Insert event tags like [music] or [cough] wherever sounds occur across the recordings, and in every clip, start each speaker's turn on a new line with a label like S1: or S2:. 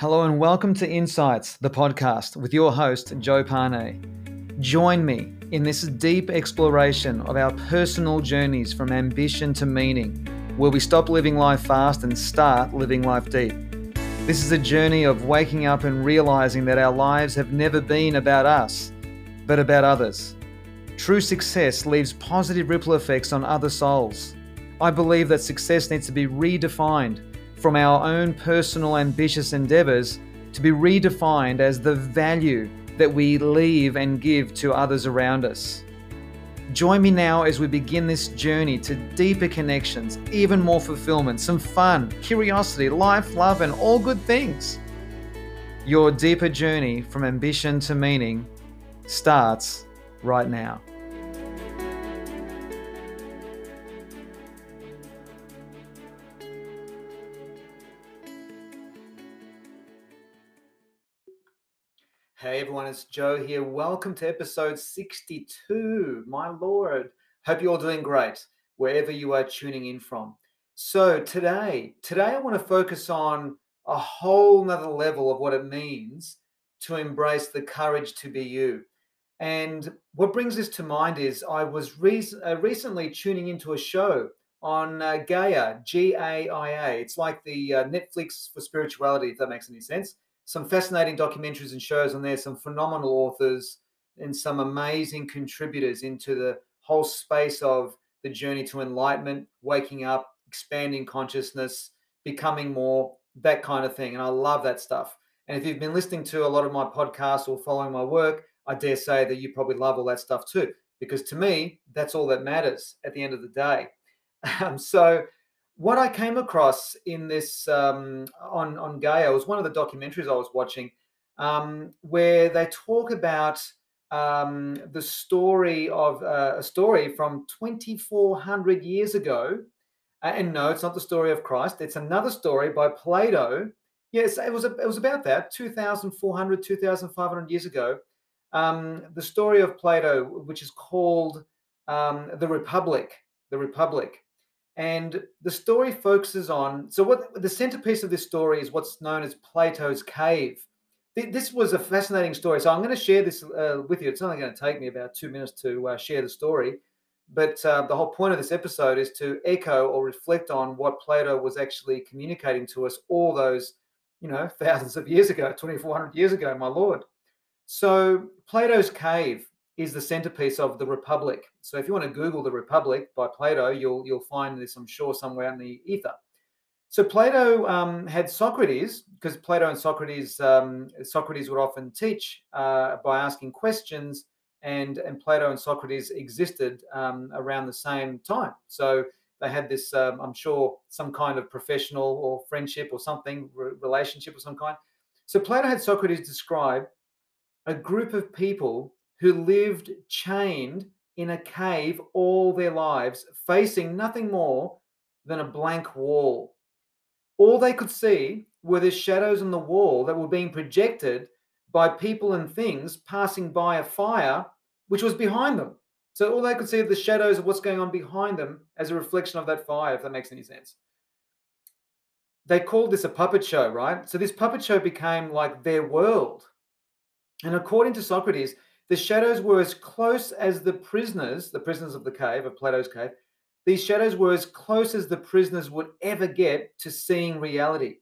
S1: Hello and welcome to Insights, the podcast with your host, Joe Pane. Join me in this deep exploration of our personal journeys from ambition to meaning, where we stop living life fast and start living life deep. This is a journey of waking up and realizing that our lives have never been about us, but about others. True success leaves positive ripple effects on other souls. I believe that success needs to be redefined from our own personal ambitious endeavors to be redefined as the value that we leave and give to others around us. Join me now as we begin this journey to deeper connections, even more fulfillment, some fun, curiosity, life, love, and all good things. Your deeper journey from ambition to meaning starts right now. Everyone, it's Joe here. Welcome to episode 62. My lord, hope you're all doing great wherever you are tuning in from. So today, today I want to focus on a whole nother level of what it means to embrace the courage to be you. And what brings this to mind is I was re- uh, recently tuning into a show on uh, Gaia, G A I A. It's like the uh, Netflix for spirituality, if that makes any sense some fascinating documentaries and shows on there, some phenomenal authors, and some amazing contributors into the whole space of the journey to enlightenment, waking up, expanding consciousness, becoming more, that kind of thing. And I love that stuff. And if you've been listening to a lot of my podcasts or following my work, I dare say that you probably love all that stuff too. Because to me, that's all that matters at the end of the day. [laughs] Um, so what I came across in this um, on on Gaia was one of the documentaries I was watching, um, where they talk about um, the story of uh, a story from 2,400 years ago. And no, it's not the story of Christ. It's another story by Plato. Yes, it was. It was about that 2,400, 2,500 years ago. Um, the story of Plato, which is called um, the Republic. The Republic and the story focuses on so what the centerpiece of this story is what's known as Plato's cave. This was a fascinating story. So I'm going to share this uh, with you. It's only going to take me about two minutes to uh, share the story. But uh, the whole point of this episode is to echo or reflect on what Plato was actually communicating to us all those, you know, [laughs] thousands of years ago, 2,400 years ago, my Lord. So Plato's cave is the centerpiece of the Republic. So if you want to Google the Republic by Plato, you'll you'll find this, I'm sure, somewhere in the ether. So Plato um, had Socrates, because Plato and Socrates, um, Socrates would often teach uh, by asking questions, and and Plato and Socrates existed um, around the same time. So they had this, um, I'm sure, some kind of professional or friendship or something, re- relationship of some kind. So Plato had Socrates describe a group of people who lived chained in a cave all their lives, facing nothing more than a blank wall. All they could see were the shadows on the wall that were being projected by people and things passing by a fire which was behind them. So all they could see are the shadows of what's going on behind them as a reflection of that fire, if that makes any sense. They called this a puppet show, right? So this puppet show became like their world. And according to Socrates, the shadows were as close as the prisoners, the prisoners of the cave, of Plato's cave, these shadows were as close as the prisoners would ever get to seeing reality.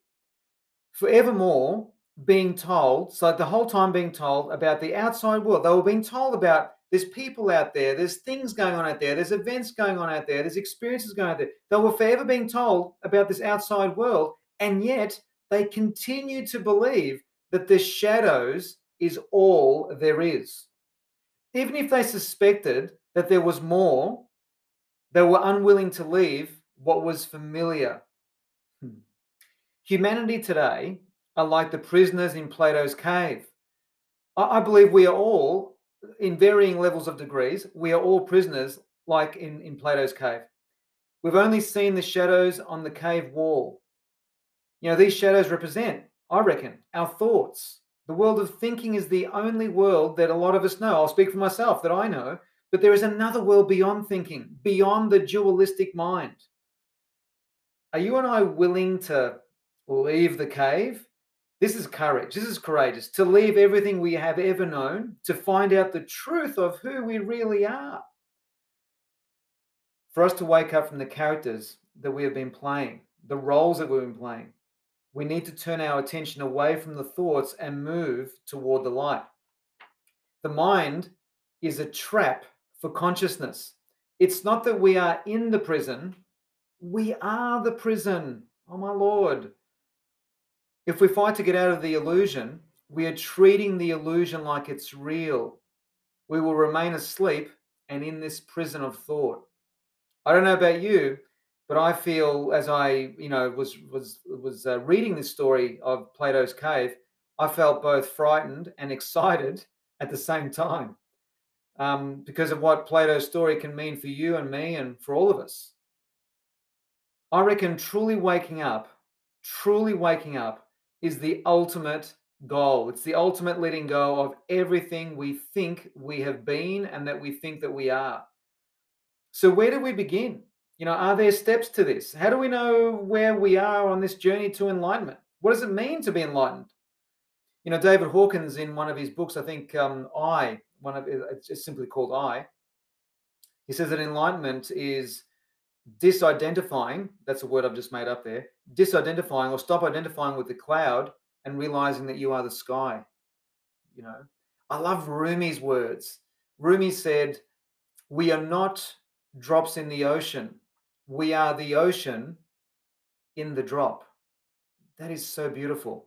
S1: Forevermore, being told, so the whole time being told about the outside world. They were being told about there's people out there, there's things going on out there, there's events going on out there, there's experiences going out there. They were forever being told about this outside world, and yet they continue to believe that the shadows is all there is even if they suspected that there was more, they were unwilling to leave what was familiar. Hmm. Humanity today are like the prisoners in Plato's cave. I, I believe we are all, in varying levels of degrees, we are all prisoners like in, in Plato's cave. We've only seen the shadows on the cave wall. You know, these shadows represent, I reckon, our thoughts, the world of thinking is the only world that a lot of us know. I'll speak for myself that I know, but there is another world beyond thinking, beyond the dualistic mind. Are you and I willing to leave the cave This is courage. This is courageous to leave everything we have ever known to find out the truth of who we really are. For us to wake up from the characters that we have been playing, the roles that we've been playing, we need to turn our attention away from the thoughts and move toward the light. The mind is a trap for consciousness. It's not that we are in the prison, we are the prison. Oh, my Lord. If we fight to get out of the illusion, we are treating the illusion like it's real. We will remain asleep and in this prison of thought. I don't know about you, but I feel as I, you know, was was was uh, reading this story of Plato's cave, I felt both frightened and [laughs] excited at the same time, um, because of what Plato's story can mean for you and me and for all of us. I reckon truly waking up, truly waking up is the ultimate goal. It's the ultimate letting go of everything we think we have been and that we think that we are. So, where do we begin? You know, are there steps to this? How do we know where we are on this journey to enlightenment? What does it mean to be enlightened? You know, David Hawkins, in one of his books, I think um, I, one of it's simply called I, he says that enlightenment is disidentifying that's a word i've just made up there disidentifying or stop identifying with the cloud and realizing that you are the sky you know i love rumi's words rumi said we are not drops in the ocean we are the ocean in the drop. That is so beautiful.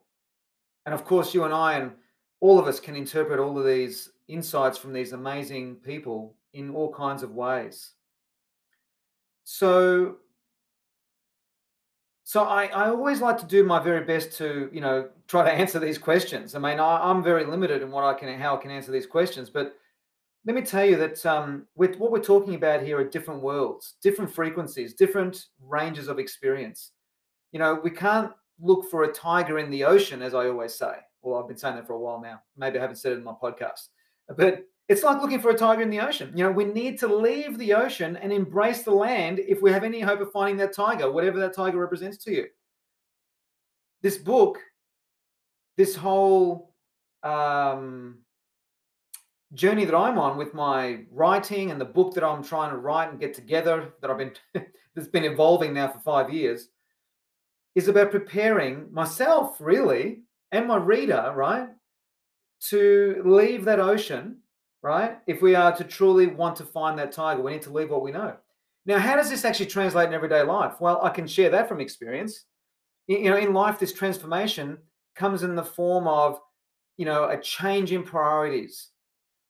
S1: And of course you and i and all of us can interpret all of these insights from these amazing people in all kinds of ways. So so I, I always like to do my very best to you know try to [laughs] answer these questions. I mean I, am very limited in what i can how i can answer these questions but let me tell you that um, with what we're talking about here are different worlds different frequencies different ranges of experience you know we can't look for a tiger in the ocean as i always say well i've been saying that for a while now maybe i haven't said it in my podcast but it's like looking for a tiger in the ocean. You know, we need to leave the ocean and embrace the land if we have any hope of finding that tiger, whatever that tiger represents to you. This book, this whole um, journey that I'm on with my writing and the book that I'm trying to write and get together, that I've been [laughs] that's been evolving now for five years, is about preparing myself really and my reader, right, to leave that ocean right? If we are to truly want to find that tiger, we need to leave what we know. Now, how does this actually translate in everyday life? Well, I can share that from experience. You know, in life, this transformation comes in the form of, you know, a change in priorities.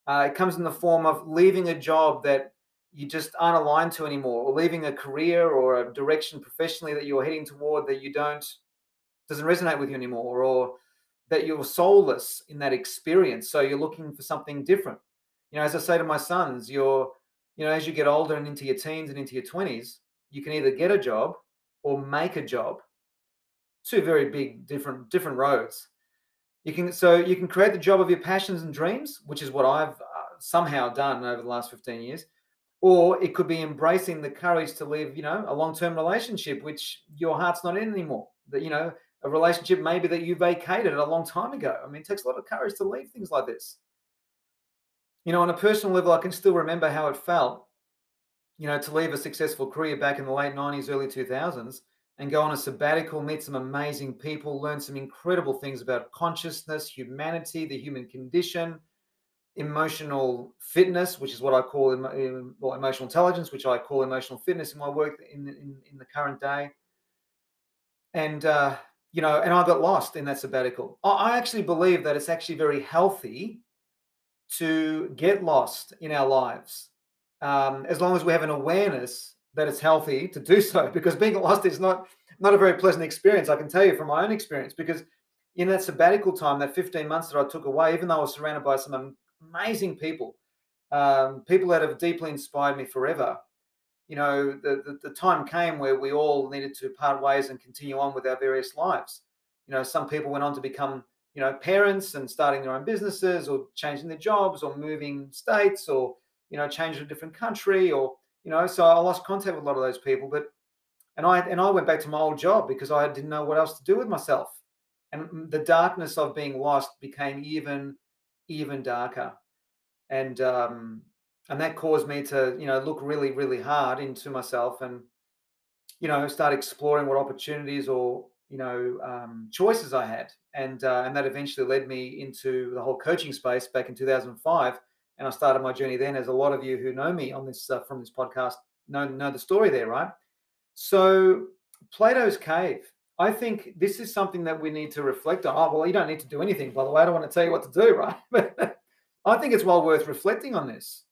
S1: Uh, it comes in the form of leaving a job that you just aren't aligned to anymore, or leaving a career or a direction professionally that you're heading toward that you don't doesn't resonate with you anymore, or that you're soulless in that experience. So you're looking for something different you know, as I say to my sons, you're, you know, as you get older and into your teens and into your 20s, you can either get a job or make a job. Two very big different different roads. You can so you can create the job of your passions and dreams, which is what I've uh, somehow done over the last 15 years. Or it could be embracing the courage to live, you know, a long-term relationship which your heart's not in anymore. That you know, a relationship maybe that you vacated a long time ago. I mean, it takes a lot of courage to leave things like this you know, on a personal level, I can still remember how it felt, you know, to leave a successful career back in the late 90s, early 2000s and go on a sabbatical, meet some amazing people, learn some incredible things about consciousness, humanity, the human condition, emotional fitness, which is what I call well, emotional intelligence, which I call emotional fitness in my work in, in, in the current day. And, uh, you know, and I got lost in that sabbatical. I actually believe that it's actually very healthy to get lost in our lives um, as long as we have an awareness that it's healthy to do so [laughs] because being lost is not not a very pleasant experience i can tell you from my own experience because in that sabbatical time that 15 months that i took away even though i was surrounded by some amazing people um, people that have deeply inspired me forever you know the, the, the time came where we all needed to part ways and continue on with our various lives. You know some people went on to become you know parents and starting their own businesses or changing their jobs or moving states or you know changing a different country or you know so i lost contact with a lot of those people but and i and i went back to my old job because i didn't know what else to do with myself. And the darkness of being lost became even even darker. And um and that caused me to you know look really really hard into myself and you know start exploring what opportunities or you know um, choices i had. And uh, and that eventually led me into the whole coaching space back in 2005 and i started my journey then as a lot of you who know me on this uh, from this podcast know know the story there right so plato's cave I think this is something that we need to reflect on. Oh, well, you don't need to do anything, by the way. I don't want to tell you what to do, [laughs] right? But I think it's well worth reflecting on this.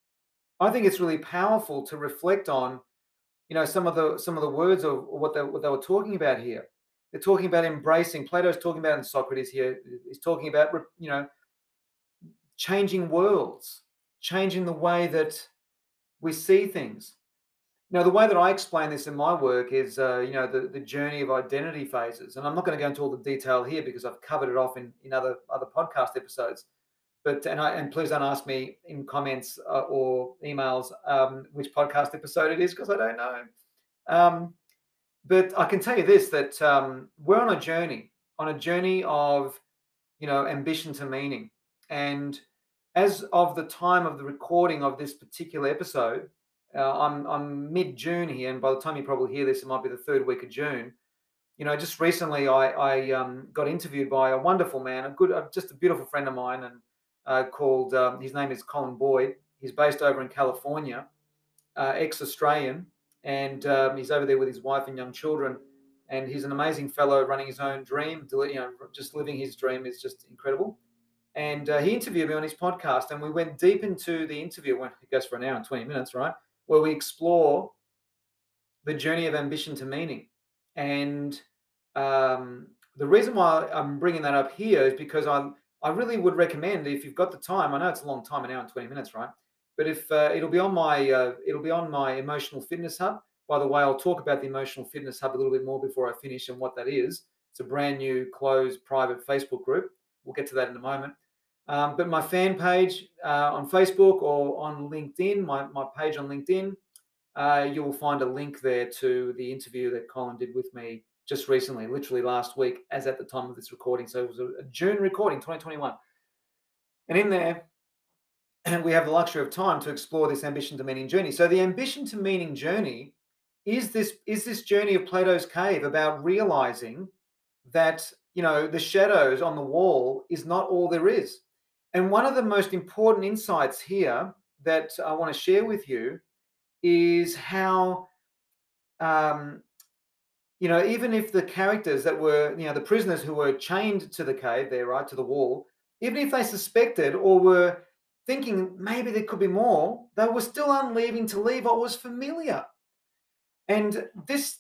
S1: I think it's really powerful to reflect on, you know, some of the some of the words of what they, what they were talking about here. They're talking about embracing. Plato's talking about, and Socrates here is talking about, you know, changing worlds, changing the way that we see things. Now, the way that I explain this in my work is, uh, you know, the, the journey of identity phases. And I'm not going to go into all the detail here because I've covered it off in, in other other podcast episodes. But and I and please don't ask me in comments uh, or emails um, which podcast episode it is because I don't know. Um, but I can tell you this: that um, we're on a journey, on a journey of, you know, ambition to meaning. And as of the time of the recording of this particular episode, uh, I'm I'm mid June here, and by the time you probably hear this, it might be the third week of June. You know, just recently I I um, got interviewed by a wonderful man, a good, just a beautiful friend of mine, and uh, called um, his name is Colin Boyd. He's based over in California, uh, ex-Australian, and um, he's over there with his wife and young children. And he's an amazing fellow, running his own dream. You know, just living his dream is just incredible and uh, he interviewed me on his podcast and we went deep into the interview when it goes for an hour and 20 minutes right where we explore the journey of ambition to meaning. And um, the reason why I'm bringing that up here is because I I really would recommend if you've got the time. I know it's a long time, an hour and twenty minutes, right? But if uh, it'll be on my uh, it'll be on my emotional fitness hub. By the way, I'll talk about the emotional fitness hub a little bit more before I finish and what that is. It's a brand new closed private Facebook group. We'll get to that in a moment. Um, but my fan page uh, on Facebook or on LinkedIn, my, my page on LinkedIn, uh, you will find a link there to the interview that Colin did with me just recently, literally last week, as at the time of this recording. So it was a, June recording, 2021. And in there, [clears throat] we have the luxury of time to explore this ambition to meaning journey. So the ambition to meaning journey is this is this journey of Plato's cave about realizing that you know the shadows on the wall is not all there is and one of the most important insights here that I want to share with you is how, um, you know, even if the characters that were, you know, the prisoners who were chained to the cave there, right, to the wall, even if they suspected or were thinking maybe there could be more, they were still unleaving to leave what was familiar. And this,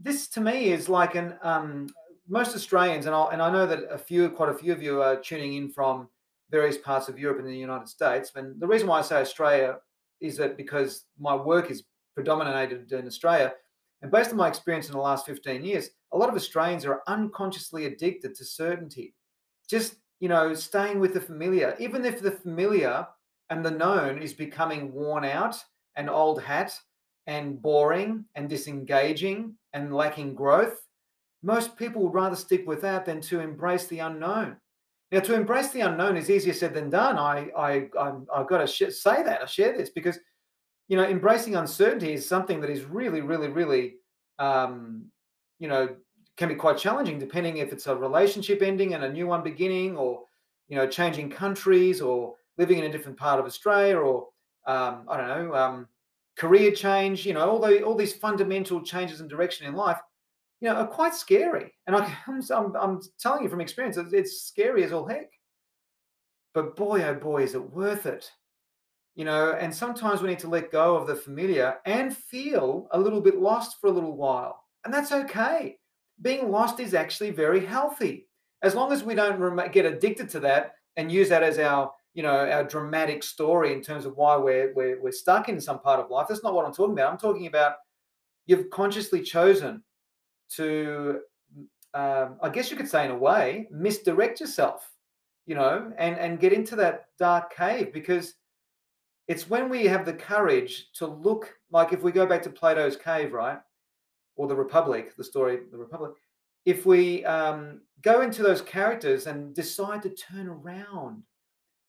S1: this to me is like an um, most Australians, and I and I know that a few, quite a few of you are tuning in from various parts of Europe and the United States. And the reason why I say Australia is that because my work is predominated in Australia. And based on my experience in the last 15 years, a lot of Australians are unconsciously addicted to certainty. Just, you know, staying with the familiar, even if the familiar and the known is becoming worn out and old hat and boring and disengaging and lacking growth, most people would rather stick with that than to embrace the unknown. Now, to embrace the unknown is easier said than done. I, I, I'm, I've got to sh- say that I share this because, you know, embracing uncertainty is something that is really, really, really, um, you know, can be quite challenging depending if it's a relationship ending and a new one beginning, or you know, changing countries, or living in a different part of Australia, or um, I don't know, um, career change. You know, all the all these fundamental changes in direction in life you know, are quite scary. And I, [laughs] I'm, I'm telling you from experience, it's scary as all heck. But boy, oh boy, is it worth it. You know, and sometimes we need to let go of the familiar and feel a little bit lost for a little while. And that's okay. Being lost is actually very healthy. As long as we don't get addicted to that and use that as our, you know, our dramatic story in terms of why we're, we're, we're stuck in some part of life. That's not what I'm talking about. I'm talking about you've consciously chosen to, um, I guess you could say in a way, misdirect yourself, you know, and and get into that dark cave because it's when we have the courage to look like if we go back to Plato's cave, right, or the Republic, the story, the Republic. if we um, go into those characters and decide to turn around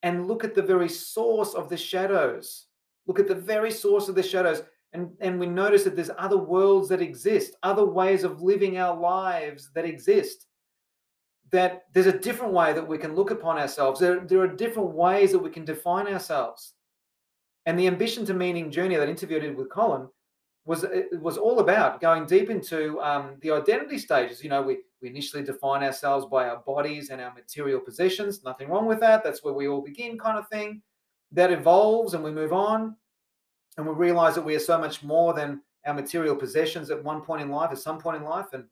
S1: and look at the very source of the shadows, look at the very source of the shadows, and, and we notice that there's other worlds that exist, other ways of living our lives that exist. That there's a different way that we can look upon ourselves. There, there are different ways that we can define ourselves. And the ambition to meaning journey that I interviewed with Colin was it was all about going deep into um, the identity stages. You know, we we initially define ourselves by our bodies and our material possessions. Nothing wrong with that. That's where we all begin, kind of thing. That evolves and we move on, and we realize that we are so much more than our material possessions at one point in life, at some point in life, and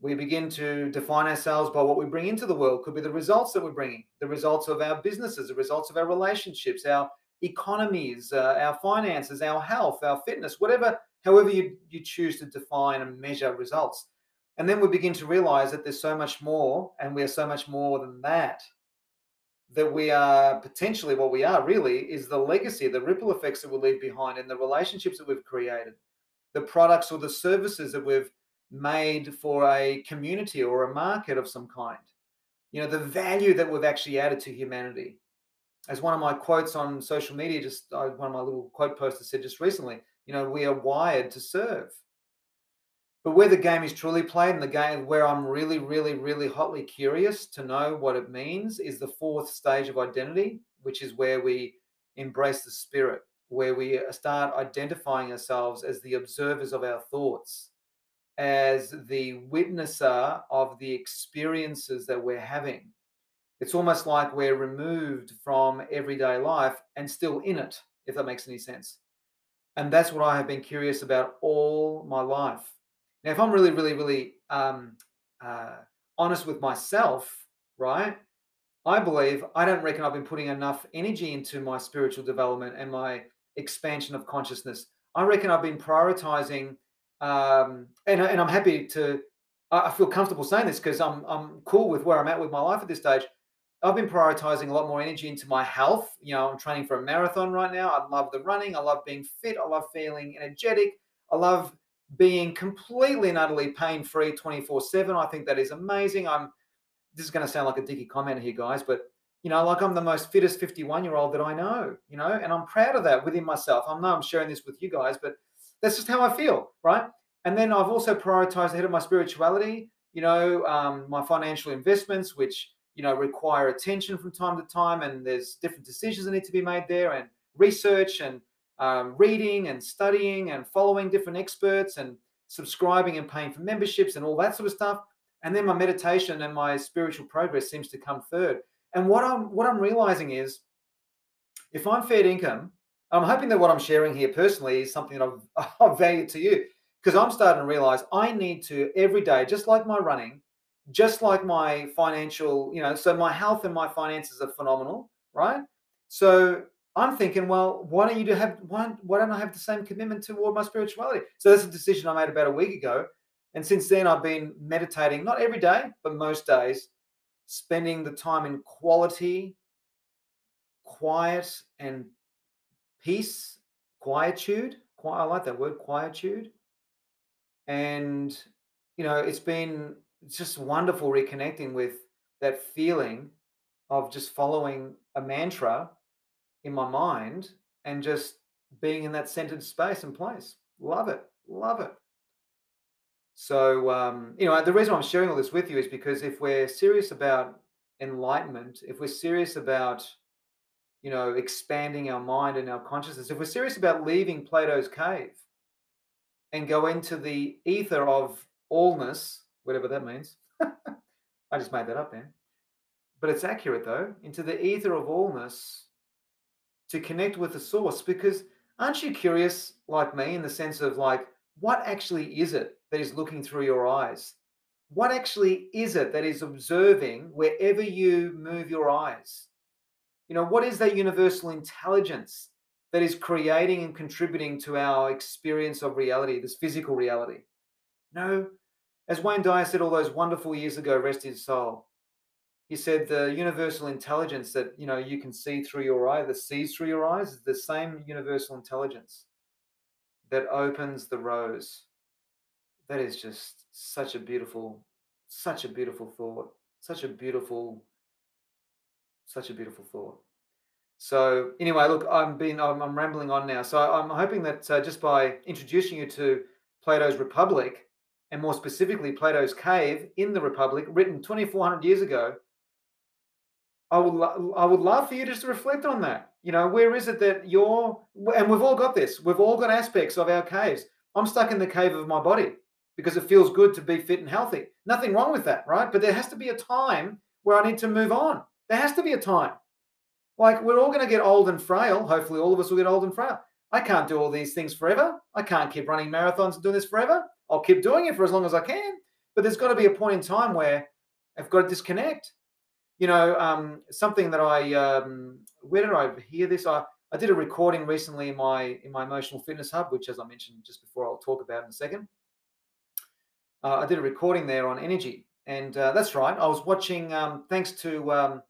S1: we begin to define ourselves by what we bring into the world. Could be the results that we're bringing, the results of our businesses, the results of our relationships, our economies, uh, our finances, our health, our fitness, whatever however you, you choose to define and measure results. And then we begin to realize that there's so much more, and we are so much more than that. That we are potentially what we are really is the legacy, the ripple effects that we leave behind, and the relationships that we've created, the products or the services that we've made for a community or a market of some kind. You know, the value that we've actually added to humanity. As one of my quotes on social media, just uh, one of my little quote posters said just recently, you know, we are wired to serve. But where the game is truly played and the game where I'm really, really, really hotly curious to know what it means is the fourth stage of identity, which is where we embrace the spirit, where we uh, start identifying ourselves as the observers of our thoughts, as the witnesser of the experiences that we're having. It's almost like we're removed from everyday life and still in it, if that makes any sense. And that's what I have been curious about all my life. Now, if I'm really, really, really um, uh, honest with myself, right, I believe I don't reckon I've been putting enough energy into my spiritual development and my expansion of consciousness. I reckon I've been prioritizing, um, and, and I'm happy to, I feel comfortable saying this because I'm, I'm cool with where I'm at with my life at this stage. I've been prioritizing a lot more energy into my health. You know, I'm training for a marathon right now. I love the running. I love being fit. I love feeling energetic. I love being completely and utterly pain free 24 7. I think that is amazing. I'm, this is going to sound like a dicky comment here, guys, but you know, like I'm the most fittest 51 year old that I know, you know, and I'm proud of that within myself. I know I'm sharing this with you guys, but that's just how I feel, right? And then I've also prioritized ahead of my spirituality, you know, um, my financial investments, which you know require attention from time to time and there's different decisions that need to be made there and research and um, reading and studying and following different experts and subscribing and paying for memberships and all that sort of stuff. And then my meditation and my spiritual progress seems to come third. And what i'm what i'm realizing is if i'm fair income i'm hoping that what i'm sharing here personally is something that [laughs] i've, I've valued to you. Because i'm starting to realize i need to every day just like my running just like my financial, you know, so my health and my finances are phenomenal, right? So I'm thinking, well, why don't you have why, why don't I have the same commitment toward my spirituality? So that's a decision I made about a week ago. And since then I've been meditating, not every day, but most days, spending the time in quality, quiet and peace, quietude. I like that word, quietude. And you know, it's been it's just wonderful reconnecting with that feeling of just following a mantra in my mind and just being in that centered space and place. Love it. Love it. So, um, you know, the reason I'm sharing all this with you is because if we're serious about enlightenment, if we're serious about, you know, expanding our mind and our consciousness, if we're serious about leaving Plato's cave and go into the ether of allness, whatever that means. [laughs] I just made that up then. But it's accurate though, into the ether of allness to connect with the source. Because aren't you curious, like me, in the sense of like, what actually is it that is looking through your eyes? What actually is it that is observing wherever you move your eyes? You know, what is that universal intelligence that is creating and contributing to our experience of reality, this physical reality? No, as Wayne Dyer said all those wonderful years ago, rest his soul. He said the universal intelligence that you know you can see through your eye, that sees through your eyes, is the same universal intelligence that opens the rose. That is just such a beautiful Such a beautiful thought. Such a beautiful, such a beautiful thought. So anyway, look, I'm being I'm, I'm rambling on now. So I'm hoping that uh, just by introducing you to Plato's Republic, and more specifically Plato's Cave in the Republic, written 2,400 years ago, I would lo- I would love for you just to reflect on that. You know, where is it that you're? And we've all got this. We've all got aspects of our caves. I'm stuck in the cave of my body because it feels good to be fit and healthy. Nothing wrong with that, right? But there has to be a time where I need to move on. There has to be a time. Like we're all going to get old and frail. Hopefully, all of us will get old and frail. I can't do all these things forever. I can't keep running marathons and doing this forever. I'll keep doing it for as long as I can. But there's got to be a point in time where I've got to disconnect. You know, um, something that I um, where did I hear this? I I did a recording recently in my in my emotional fitness hub, which, as I mentioned just before, I'll talk about in a second. Uh, I did a recording there on energy, and uh, that's right. I was watching. Um, thanks to um,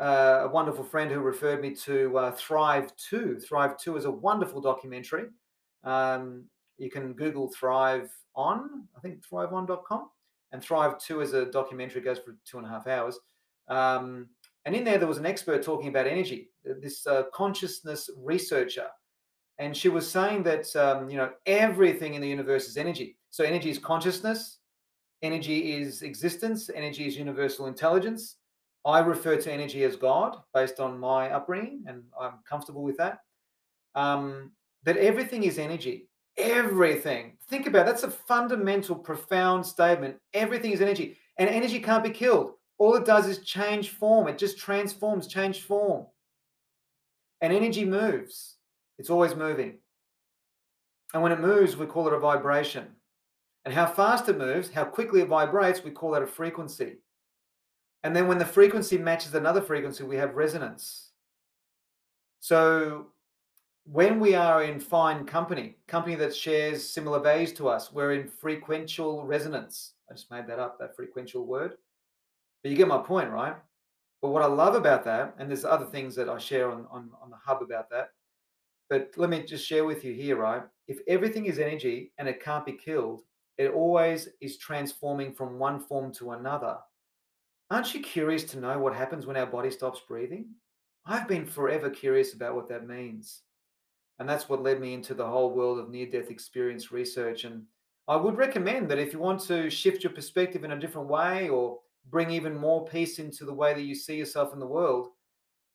S1: uh, a wonderful friend who referred me to uh, Thrive Two. Thrive Two is a wonderful documentary. Um, you can Google Thrive On. I think thriveon.com. And Thrive Two is a documentary. Goes for two and a half hours. Um, and in there, there was an expert talking about energy, this uh, consciousness researcher. And she was saying that, um, you know, everything in the universe is energy. So energy is consciousness, energy is existence, energy is universal intelligence. I refer to energy as God based on my upbringing, and I'm comfortable with that. Um, that everything is energy. Everything. Think about it. that's a fundamental, profound statement. Everything is energy, and energy can't be killed all it does is change form. It just transforms, change form. And energy moves. It's always moving. And when it moves, we call it a vibration. And how fast it moves, how quickly it vibrates, we call that a frequency. And then when the frequency matches another frequency, we have resonance. So when we are in fine company, company that shares similar values to us, we're in frequential resonance. I just made that up, that frequential word. But you get my point, right? But what I love about that, and there's other things that I share on, on, on the hub about that, but let me just share with you here, right? If everything is energy and it can't be killed, it always is transforming from one form to another. Aren't you curious to know what happens when our body stops breathing? I've been forever curious about what that means. And that's what led me into the whole world of near death experience research. And I would recommend that if you want to shift your perspective in a different way or bring even more peace into the way that you see yourself in the world,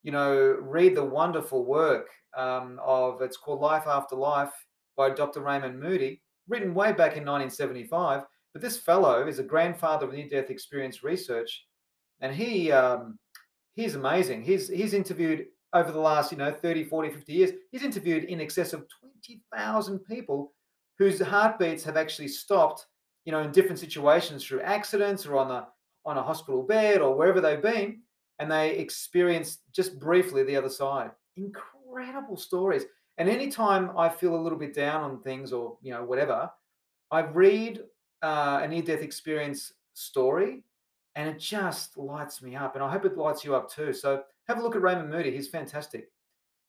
S1: you know, read the wonderful work um, of it's called Life After Life by Dr. Raymond Moody, written way back in 1975. But this fellow is a grandfather of near-death experience research, and he um, he's amazing. He's he's interviewed over the last you know 30, 40, 50 years. He's interviewed in excess of 20,000 people whose heartbeats have actually stopped, you know, in different situations through accidents or on the on a hospital bed or wherever they've been, and they experience just briefly the other side. Incredible stories. And anytime I feel a little bit down on things or you know whatever, I read uh, a near-death experience story, and it just lights me up. And I hope it lights you up too. So have a look at Raymond Moody. He's fantastic.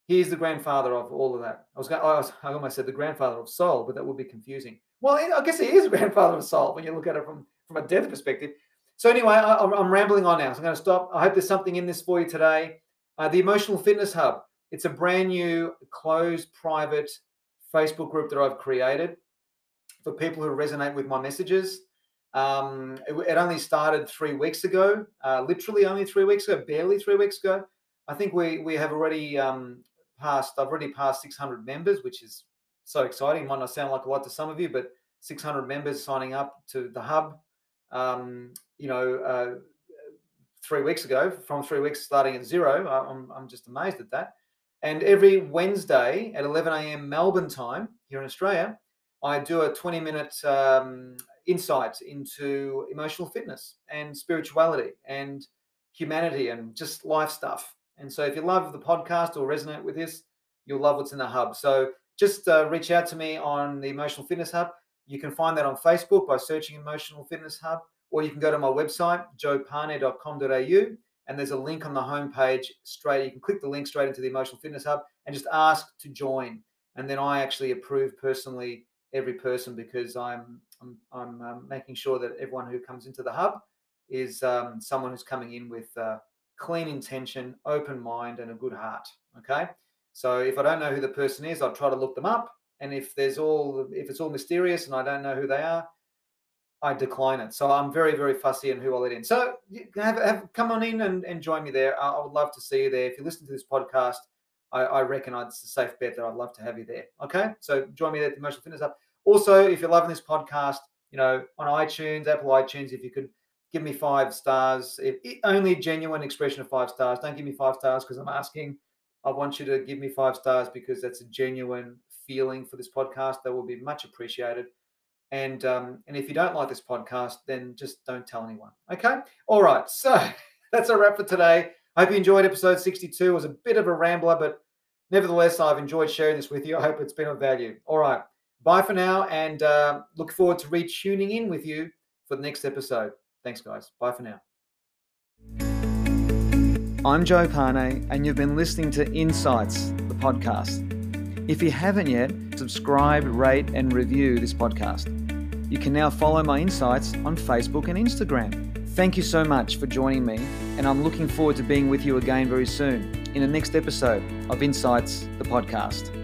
S1: He's the grandfather of all of that. I was, going, I, I almost said the grandfather of soul, but that would be confusing. Well, I guess he is a [laughs] grandfather of soul when you look at it from from a death perspective. So anyway, I, am rambling on now. So I'm going to stop. I hope there's something in this for you today. Uh, the Emotional Fitness Hub. It's a brand new closed private Facebook group that I've created for people who resonate with my messages. Um, it, it, only started three weeks ago, uh, literally only three weeks ago, barely three weeks ago. I think we we have already um, passed. I've already passed 600 members, which is so exciting. Might not sound like a lot to some of you, but 600 members signing up to the hub um, you know, uh, three weeks ago, from three weeks starting at zero. I'm, I'm just amazed at that. And every Wednesday at 11 a.m. Melbourne time here in Australia, I do a 20 minute um, insight into emotional fitness and spirituality and humanity and just life stuff. And so if you love the podcast or resonate with this, you'll love what's in the hub. So just uh, reach out to me on the Emotional Fitness Hub. You can find that on Facebook by searching Emotional Fitness Hub, or you can go to my website, joepane.com.au, and there's a link on the homepage straight. You can click the link straight into the Emotional Fitness Hub and just ask to join. And then I actually approve personally every person because I'm I'm, I'm um, making sure that everyone who comes into the hub is um, someone who's coming in with uh, clean intention, open mind, and a good heart. Okay. So if I don't know who the person is, I'll try to look them up. And if there's all if it's all mysterious and I don't know who they are, I decline it. So I'm very, very fussy on who I let in. So have, have come on in and, and join me there. I, I, would love to see you there. If you listen to this podcast, I, I reckon it's a safe bet that I'd love to have you there. Okay. So join me there at the Emotional Fitness Hub. Also, if you're loving this podcast, you know, on iTunes, Apple iTunes, if you could give me five stars, if, only genuine expression of five stars. Don't give me five stars because I'm asking. I want you to give me five stars because that's a genuine feeling for this podcast. That will be much appreciated. And um, and if you don't like this podcast, then just don't tell anyone. Okay. All right. [laughs] So that's a wrap for today. I hope you enjoyed episode 62. It was a bit of a rambler, but nevertheless, I've enjoyed sharing this with you. I hope it's been of value. All right. Bye for now, and uh, look forward to retuning in with you for the next episode. Thanks, guys. Bye for now. I'm Joe Pane, and you've been listening to Insights, the podcast. If you haven't yet, subscribe, rate, and review this podcast. You can now follow my insights on Facebook and Instagram. Thank you so much for joining me, and I'm looking forward to being with you again very soon in the next episode of Insights, the podcast.